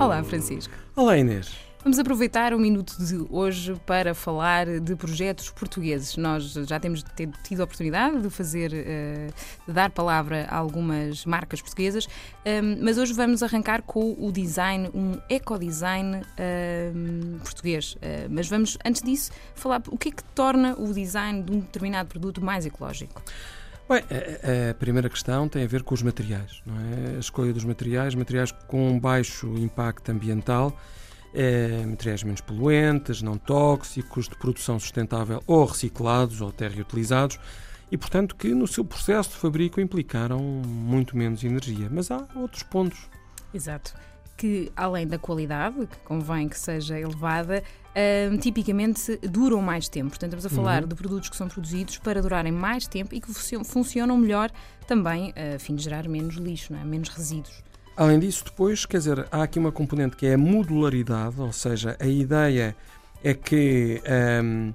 Olá, Francisco. Olá, Inês. Vamos aproveitar o minuto de hoje para falar de projetos portugueses. Nós já temos tido a oportunidade de fazer, eh, de dar palavra a algumas marcas portuguesas, ehm, mas hoje vamos arrancar com o design, um ecodesign ehm, português. Eh, mas vamos, antes disso, falar o que é que torna o design de um determinado produto mais ecológico. Bem, a, a, primeira questão tem a ver com os materiais, não é? A escolha dos materiais, materiais com baixo impacto ambiental, é, materiais menos poluentes, não tóxicos, de produção sustentável ou reciclados ou até reutilizados e, portanto, que no seu processo de fabrico implicaram muito menos energia. Mas há outros pontos. Exato que, além da qualidade, que convém que seja elevada, uh, tipicamente duram mais tempo. Portanto, estamos a falar uhum. de produtos que são produzidos para durarem mais tempo e que funcionam melhor também a fim de gerar menos lixo, é? menos resíduos. Além disso, depois, quer dizer, há aqui uma componente que é a modularidade, ou seja, a ideia é que. Um,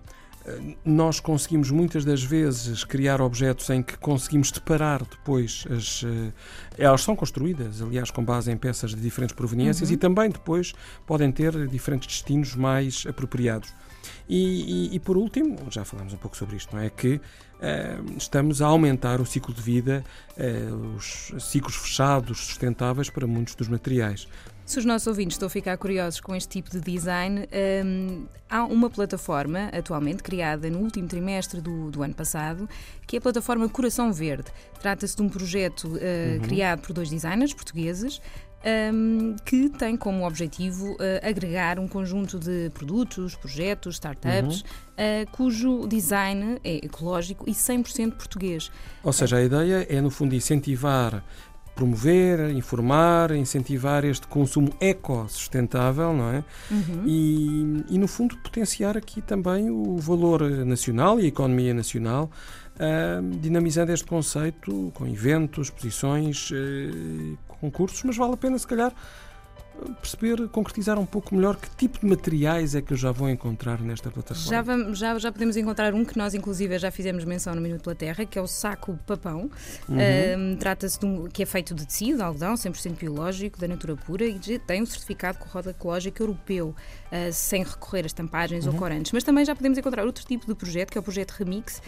nós conseguimos muitas das vezes criar objetos em que conseguimos separar depois as. Uh, elas são construídas, aliás, com base em peças de diferentes proveniências uhum. e também depois podem ter diferentes destinos mais apropriados. E, e, e, por último, já falámos um pouco sobre isto, não é? Que uh, estamos a aumentar o ciclo de vida, uh, os ciclos fechados sustentáveis para muitos dos materiais. Se os nossos ouvintes estão a ficar curiosos com este tipo de design, um, há uma plataforma atualmente criada no último trimestre do, do ano passado, que é a plataforma Coração Verde. Trata-se de um projeto uh, uhum. criado por dois designers portugueses. Um, que tem como objetivo uh, agregar um conjunto de produtos, projetos, startups, uhum. uh, cujo design é ecológico e 100% português. Ou seja, a ideia é, no fundo, incentivar promover, informar, incentivar este consumo eco-sustentável, não é? Uhum. E, e, no fundo, potenciar aqui também o valor nacional e a economia nacional, uh, dinamizando este conceito com eventos, exposições, uh, concursos, mas vale a pena, se calhar, perceber, concretizar um pouco melhor que tipo de materiais é que eu já vou encontrar nesta plataforma. Já, vamos, já, já podemos encontrar um que nós, inclusive, já fizemos menção no Minuto pela Terra, que é o saco papão. Uhum. Trata-se de um que é feito de tecido, algodão, 100% biológico, da natura pura e tem um certificado com roda ecológica europeu, uh, sem recorrer a estampagens uhum. ou corantes. Mas também já podemos encontrar outro tipo de projeto, que é o projeto Remix,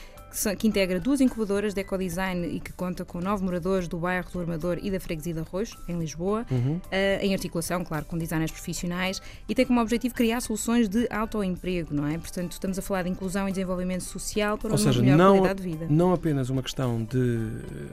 que integra duas incubadoras de ecodesign e que conta com nove moradores do bairro do Armador e da Freguesia de Arroz, em Lisboa, uhum. uh, em articulação, claro, com designers profissionais, e tem como objetivo criar soluções de autoemprego, não é? Portanto, estamos a falar de inclusão e desenvolvimento social para Ou uma seja, melhor não, qualidade de vida. Não apenas uma questão de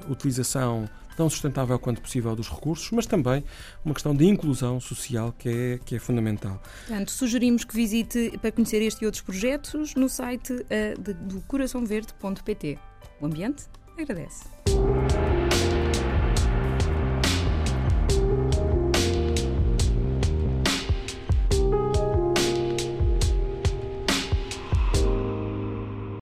utilização tão sustentável quanto possível dos recursos, mas também uma questão de inclusão social que é, que é fundamental. Portanto, sugerimos que visite para conhecer este e outros projetos no site uh, de, do coraçãoverde.pt. O ambiente agradece.